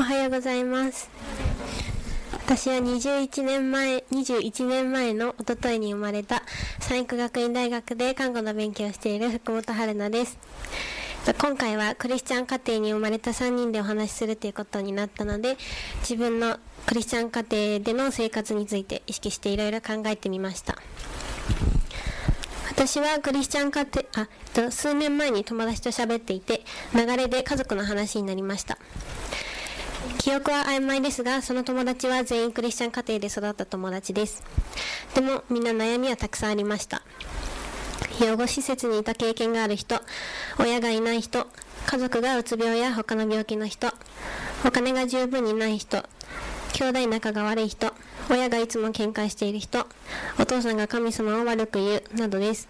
おはようございます。私は21年前21年前の一昨日に生まれた三育学院大学で看護の勉強をしている福本春菜です。今回はクリスチャン家庭に生まれた3人でお話しするということになったので自分のクリスチャン家庭での生活について意識していろいろ考えてみました。私はクリスチャン家庭あ数年前に友達と喋っていて流れで家族の話になりました。記憶は曖昧ですがその友達は全員クリスチャン家庭で育った友達です。でもみんな悩みはたくさんありました。養護施設にいた経験がある人親がいない人家族がうつ病や他の病気の人お金が十分にない人兄弟仲が悪い人親がいつも喧嘩している人お父さんが神様を悪く言うなどです。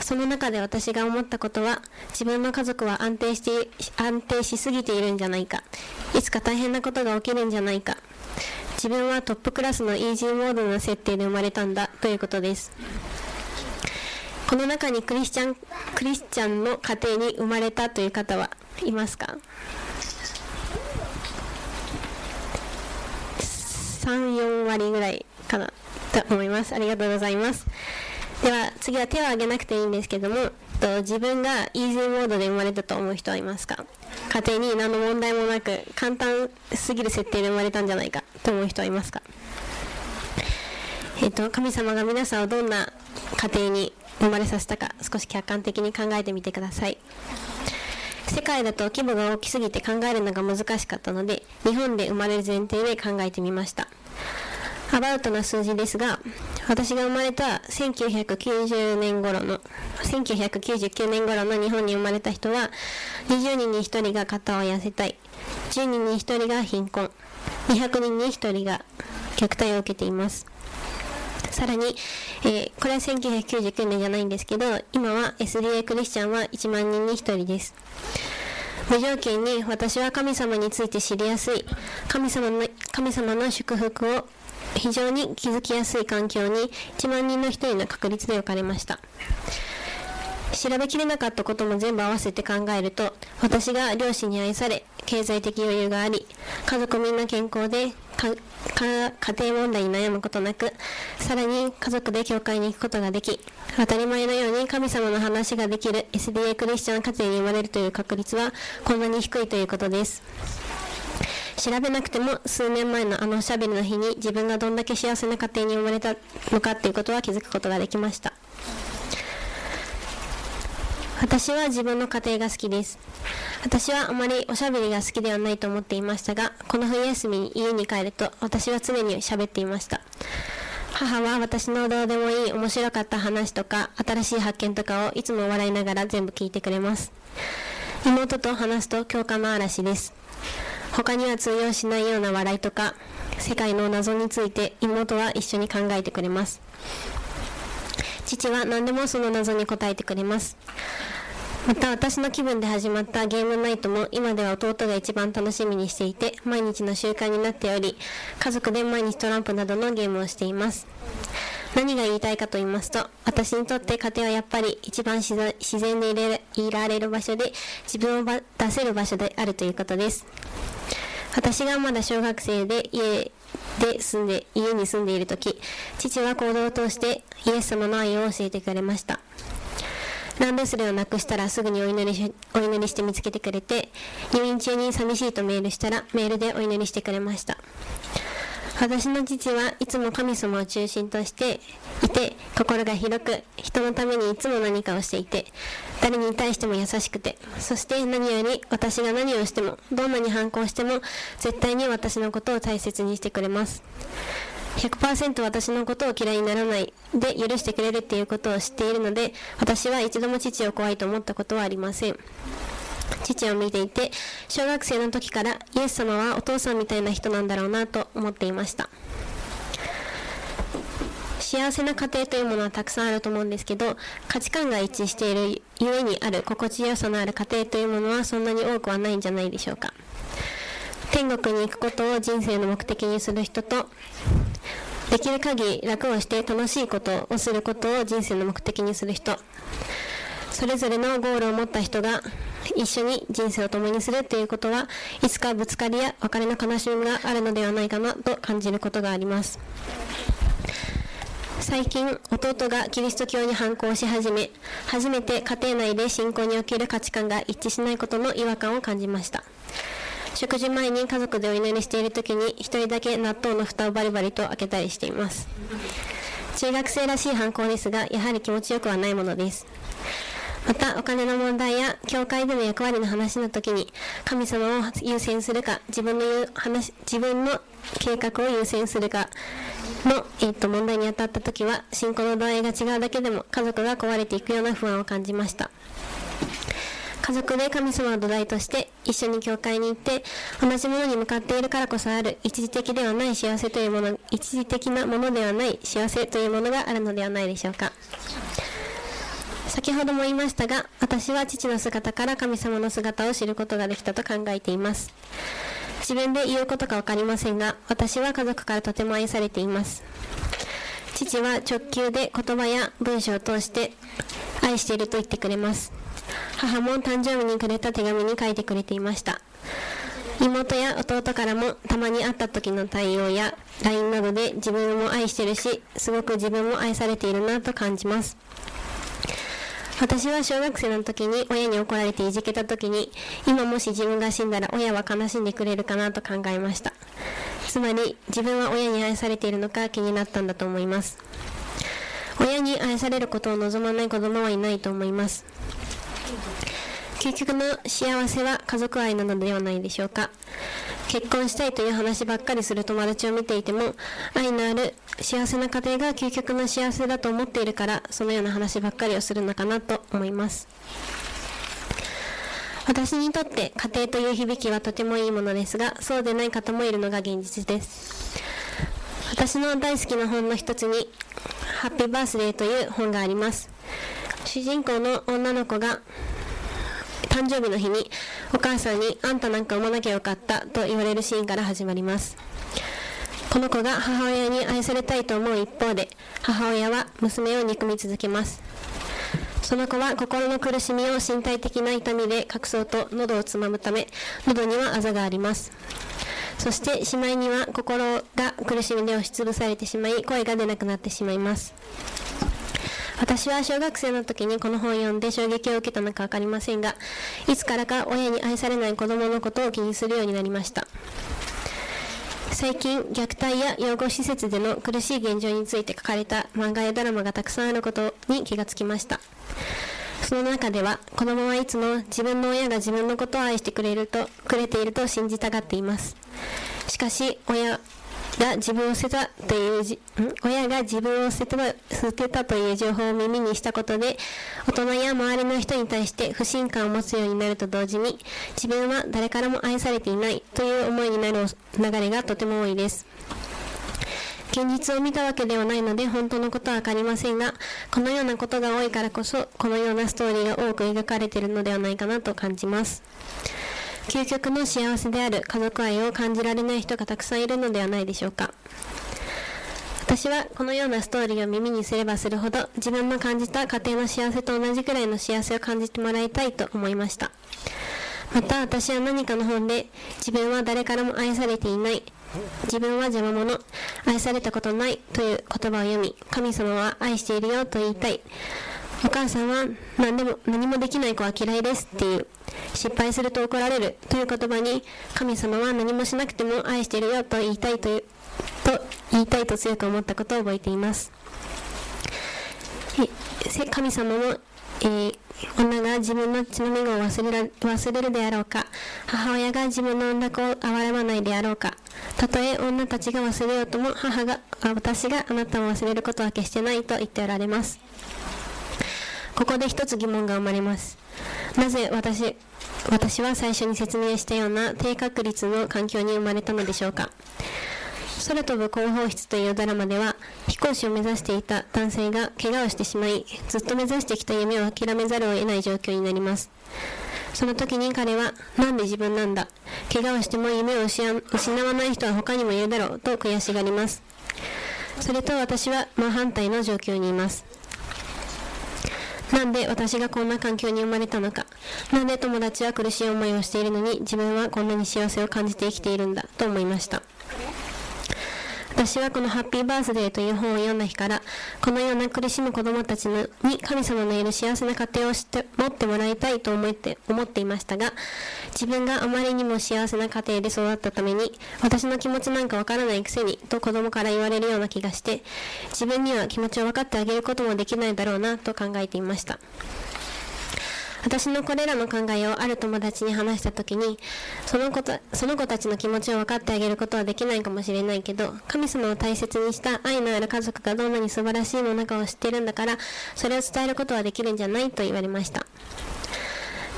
その中で私が思ったことは自分の家族は安定して安定しすぎているんじゃないか。いつか大変なことが起きるんじゃないか。自分はトップクラスのイージーモードの設定で生まれたんだということです。この中にクリスチャンクリスチャンの家庭に生まれたという方はいますか？34割ぐらいかなと思います。ありがとうございます。では次は手を挙げなくていいんですけどもと自分がイージーモードで生まれたと思う人はいますか？家庭に何の問題もなく簡単すぎる設定で生まれたんじゃないかと思う人はいますか？えっ、と神様が皆さんをどんな家庭に生まれさせたか少し客観的に考えてみてください。世界だと規模が大きすぎて考えるのが難しかったので日本で生まれる前提で考えてみました。アバウトな数字ですが私が生まれた1990年頃の1999年頃の日本に生まれた人は20人に1人が肩を痩せたい10人に1人が貧困200人に1人が虐待を受けています。さらに、えー、これは1999年じゃないんですけど今は SDA クリスチャンは1万人に1人です。無条件に私は神様について知りやすい神様の神様の祝福を非常に気づきやすい環境に1万人の1人の確率で置かれました。調べきれなかったことも全部合わせて考えると私が両親に愛され経済的余裕があり家族みんな健康で家庭問題に悩むことなくさらに家族で教会に行くことができ当たり前のように神様の話ができる SDA クリスチャン家庭に生まれるという確率はこんなに低いということです。調べなくても数年前のあのおしゃべりの日に自分がどんだけ幸せな家庭に生まれたのかっていうことは気づくことができました。私は自分の家庭が好きです。私はあまりおしゃべりが好きではないと思っていましたがこの冬休みに家に帰ると私は常に喋っていました。母は私のどうでもいい面白かった話とか新しい発見とかをいつも笑いながら全部聞いてくれます。妹と話すと共感の嵐です。他には通用しないような笑いとか世界の謎について妹は一緒に考えてくれます。父は何でもその謎に答えてくれます。また私の気分で始まったゲームナイトも今では弟が一番楽しみにしていて毎日の習慣になっており家族で毎日トランプなどのゲームをしています。何が言いたいかと言いますと私にとって家庭はやっぱり一番自然でいられる場所で自分を出せる場所であるということです。私がまだ小学生で家で住んで家に住んでいる時父は行動を通してイエス様の愛を教えてくれました。ランドセルをなくしたらすぐにお祈りしお祈りして見つけてくれて入院中に寂しいとメールしたらメールでお祈りしてくれました。私の父はいつも神様を中心としていて心が広く人のためにいつも何かをしていて誰に対しても優しくてそして何より私が何をしてもどんなに反抗しても絶対に私のことを大切にしてくれます。100%私のことを嫌いにならないで許してくれるっていうことを知っているので私は一度も父を怖いと思ったことはありません。父を見ていて小学生の時からイエス様はお父さんみたいな人なんだろうなと思っていました。幸せな家庭というものはたくさんあると思うんですけど価値観が一致しているゆえにある心地よさのある家庭というものはそんなに多くはないんじゃないでしょうか。天国に行くことを人生の目的にする人とできる限り楽をして楽しいことをすることを人生の目的にする人それぞれのゴールを持った人が一緒に人生を共にするということはいつかぶつかりや別れの悲しみがあるのではないかなと感じることがあります。最近弟がキリスト教に反抗し始め初めて家庭内で信仰における価値観が一致しないことの違和感を感じました。食事前に家族でお祈りしている時に一人だけ納豆の蓋をバリバリと開けたりしています。中学生らしい反抗ですがやはり気持ちよくはないものです。またお金の問題や教会での役割の話の時に神様を優先するか自分の話自分の計画を優先するかの、えー、と問題に当たった時は信仰の度合いが違うだけでも家族が壊れていくような不安を感じました。家族で神様を土台として一緒に教会に行って同じものに向かっているからこそある一時的ではない幸せというもの一時的なものではない幸せというものがあるのではないでしょうか。先ほども言いましたが私は父の姿から神様の姿を知ることができたと考えています。自分で言うことか分かりませんが私は家族からとても愛されています。父は直球で言葉や文章を通して愛していると言ってくれます。母も誕生日にくれた手紙に書いてくれていました。妹や弟からもたまに会った時の対応や LINE などで自分も愛してるしすごく自分も愛されているなと感じます。私は小学生の時に親に怒られていじけた時に今もし自分が死んだら親は悲しんでくれるかなと考えました。つまり自分は親に愛されているのか気になったんだと思います。親に愛されることを望まない子供はいないと思います。究極の幸せは家族愛なのではないでしょうか。結婚したいという話ばっかりする友達を見ていても愛のある幸せな家庭が究極の幸せだと思っているからそのような話ばっかりをするのかなと思います。私にとって家庭という響きはとてもいいものですがそうでない方もいるのが現実です。私の大好きな本の一つに「ハッピーバースデー」という本があります。主人公の女の子が誕生日の日にお母さんにあんたなんか産まなきゃよかったと言われるシーンから始まります。この子が母親に愛されたいと思う一方で母親は娘を憎み続けます。その子は心の苦しみを身体的な痛みで隠そうと喉をつまむため喉にはあざがあります。そしてしまいには心が苦しみで押しつぶされてしまい声が出なくなってしまいます。私は小学生の時にこの本を読んで衝撃を受けたのか分かりませんがいつからか親に愛されない子供のことを気にするようになりました。最近虐待や養護施設での苦しい現状について書かれた漫画やドラマがたくさんあることに気がつきました。その中では子供はいつも自分の親が自分のことを愛してくれるとくれていると信じたがっていますしかし親が自分を捨てたというじ親が自分を捨てた捨てたという情報を耳にしたことで大人や周りの人に対して不信感を持つようになると同時に自分は誰からも愛されていないという思いになる流れがとても多いです。現実を見たわけではないので本当のことは分かりませんがこのようなことが多いからこそこのようなストーリーが多く描かれているのではないかなと感じます。究極の幸せである家族愛を感じられない人がたくさんいるのではないでしょうか。私はこのようなストーリーを耳にすればするほど自分の感じた家庭の幸せと同じくらいの幸せを感じてもらいたいと思いました。また私は何かの本で自分は誰からも愛されていない自分は邪魔者愛されたことないという言葉を読み神様は愛しているよと言いたい。お母さんは何でも何もできない子は嫌いですっていう失敗すると怒られるという言葉に神様は何もしなくても愛してるよと言いたいというと言いたいと強く思ったことを覚えています。神様も、えー、女が自分の血のみを忘れ忘れるであろうか。母親が自分の産んだ子を憐れまないであろうか。たとえ女たちが忘れようとも母が私があなたを忘れることは決してないと言っておられます。ここで一つ疑問が生まれます。なぜ私私は最初に説明したような低確率の環境に生まれたのでしょうか。空飛ぶ広報室というドラマでは飛行士を目指していた男性が怪我をしてしまいずっと目指してきた夢を諦めざるを得ない状況になります。その時に彼はなんで自分なんだ？怪我をしても夢を失わない人は他にもいるだろうと悔しがります。それと私は真反対の状況にいます。なんで私がこんな環境に生まれたのか。なんで友達は苦しい思いをしているのに自分はこんなに幸せを感じて生きているんだと思いました。私はこのハッピーバースデーという本を読んだ日から、このような苦しむ子供たちに神様のいる幸せな家庭を知って持ってもらいたいと思って思っていましたが、自分があまりにも幸せな家庭で育ったために、私の気持ちなんかわからないくせにと子供から言われるような気がして、自分には気持ちを分かってあげることもできないだろうなと考えていました。私のこれらの考えをある友達に話した時にその子その子たちの気持ちを分かってあげることはできないかもしれないけど神様を大切にした愛のある家族がどんなに素晴らしいものかを知ってるんだからそれを伝えることはできるんじゃないと言われました。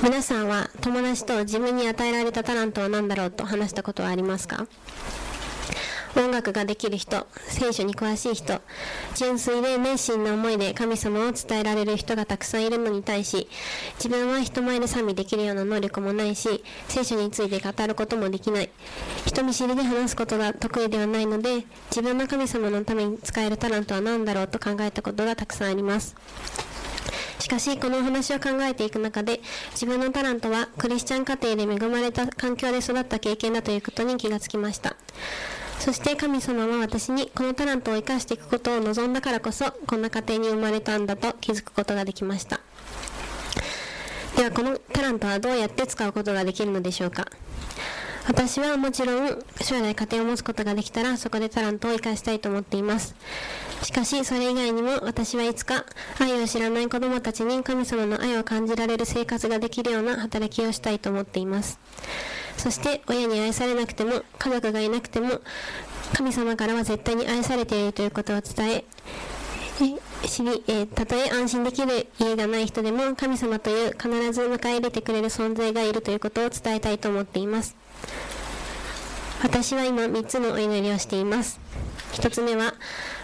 皆さんは友達と自分に与えられたタラントは何だろうと話したことはありますか？音楽ができる人、聖書に詳しい人、純粋で熱心な思いで神様を伝えられる人がたくさんいるのに対し、自分は人前で賛美できるような能力もないし、聖書について語ることもできない。人見知りで話すことが得意ではないので、自分の神様のために使えるタラントは何だろうと考えたことがたくさんあります。しかし、このお話を考えていく中で、自分のタラントはクリスチャン家庭で恵まれた環境で育った経験だということに気がつきました。そして神様は私にこのタラントを生かしていくことを望んだからこそこんな家庭に生まれたんだと気づくことができました。ではこのタラントはどうやって使うことができるのでしょうか。私はもちろん将来家庭を持つことができたらそこでタラントを生かしたいと思っています。しかしそれ以外にも私はいつか愛を知らない子供たちに神様の愛を感じられる生活ができるような働きをしたいと思っています。そして親に愛されなくても家族がいなくても神様からは絶対に愛されているということを伝え知り、えー、たとえ安心できる家がない人でも神様という必ず迎え入れてくれる存在がいるということを伝えたいと思っています。私は今3つのお祈りをしています。1つ目は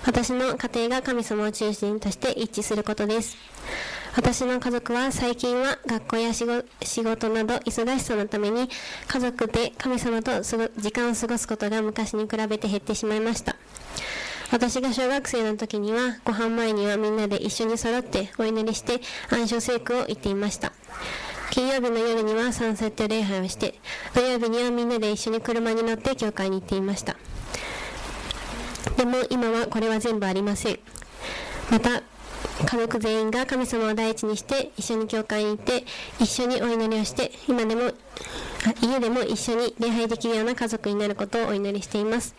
私の家庭が神様を中心として一致することです。私の家族は最近は学校や仕事など忙しさのために家族で神様と時間を過ごすことが昔に比べて減ってしまいました。私が小学生の時にはご飯前にはみんなで一緒に揃ってお祈りして暗唱聖句を言っていました。金曜日の夜にはサンセット礼拝をして土曜日にはみんなで一緒に車に乗って教会に行っていました。でも今はこれは全部ありません。また家族全員が神様を第一にして一緒に教会に行って一緒にお祈りをして今でも家でも一緒に礼拝できるような家族になることをお祈りしています。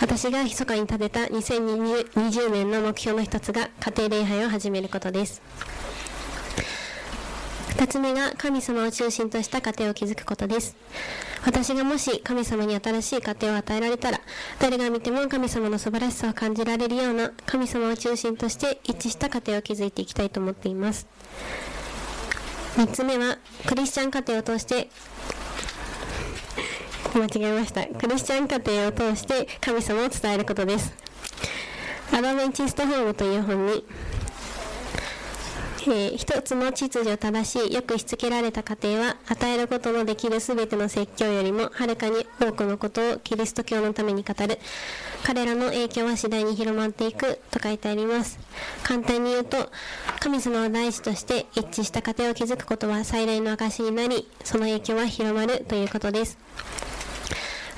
私が密かに立てた2020年の目標の一つが家庭礼拝を始めることです。2つ目が神様を中心とした家庭を築くことです。私がもし神様に新しい家庭を与えられたら、誰が見ても神様の素晴らしさを感じられるような神様を中心として一致した家庭を築いていきたいと思っています。3つ目は、クリスチャン家庭を通して間違えました。クリスチャン家庭を通して神様を伝えることです。アドベンチストホームという本にえー、一つの秩序正しいよくしつけられた家庭は与えることのできる全ての説教よりもはるかに多くのことをキリスト教のために語る。彼らの影響は次第に広まっていく。と書いてあります簡単に言うと神様を大事として一致した家庭を築くことは最大の証になりその影響は広まるということです。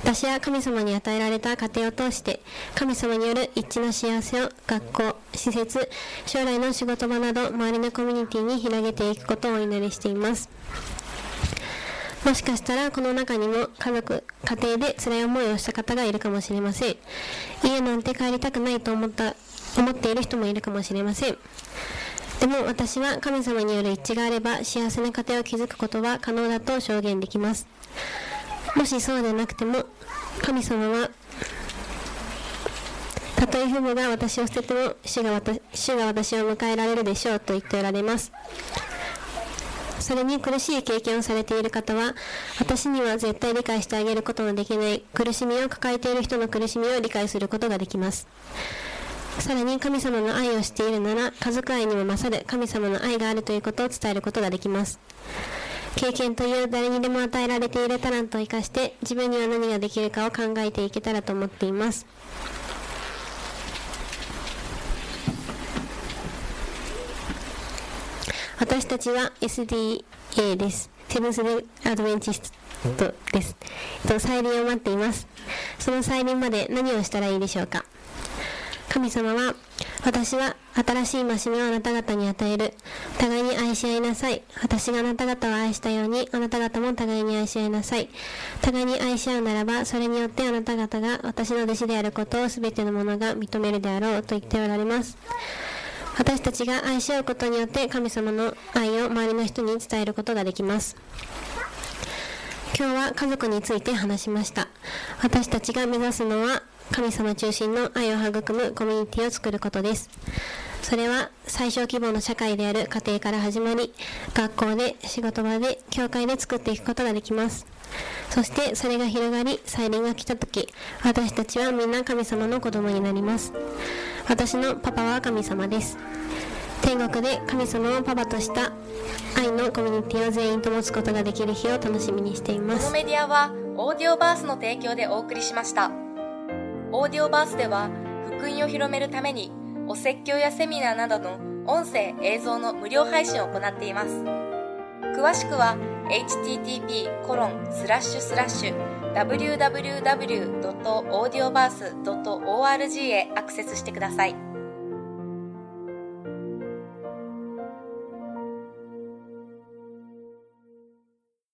私は神様に与えられた家庭を通して神様による一致の幸せを学校施設将来の仕事場など周りのコミュニティに広げていくことをお祈りしています。もしかしたらこの中にも家族家庭で辛い思いをした方がいるかもしれません。家なんて帰りたくないと思った思っている人もいるかもしれません。でも私は神様による一致があれば幸せな家庭を築くことは可能だと証言できます。もしそうでなくても神様はたとえ父母が私を捨てても主が主が私を迎えられるでしょうと言っておられます。それに苦しい経験をされている方は私には絶対理解してあげることのできない苦しみを抱えている人の苦しみを理解することができます。さらに神様の愛をしているなら家族愛にも勝る神様の愛があるということを伝えることができます。経験という誰にでも与えられているタラントを生かして自分には何ができるかを考えていけたらと思っています私たちは SDA です。セブンス・デ・アドベンチストです。えっと、再臨を待っています。その再臨まで何をしたらいいでしょうか？神様は、私は新しい戒めをあなた方に与える。互いに愛し合いなさい。私があなた方を愛したように、あなた方も互いに愛し合いなさい。互いに愛し合うならば、それによってあなた方が私の弟子であることを全ての者が認めるであろうと言っておられます。私たちが愛し合うことによって神様の愛を周りの人に伝えることができます。今日は家族について話しました。私たちが目指すのは神様中心の愛を育むコミュニティを作ることです。それは最小規模の社会である家庭から始まり、学校で、仕事場で、教会で作っていくことができます。そしてそれが広がり、再臨が来た時、私たちはみんな神様の子供になります。私のパパは神様です。天国で神様をパパとした愛のコミュニティを全員と持つことができる日を楽しみにしています。このメディアはオーディオバースの提供でお送りしました。オーディオバースでは福音を広めるためにお説教やセミナーなどの音声映像の無料配信を行っています。詳しくは http コロンスラッシュスラッシュ www.audioverse.org へアクセスしてください。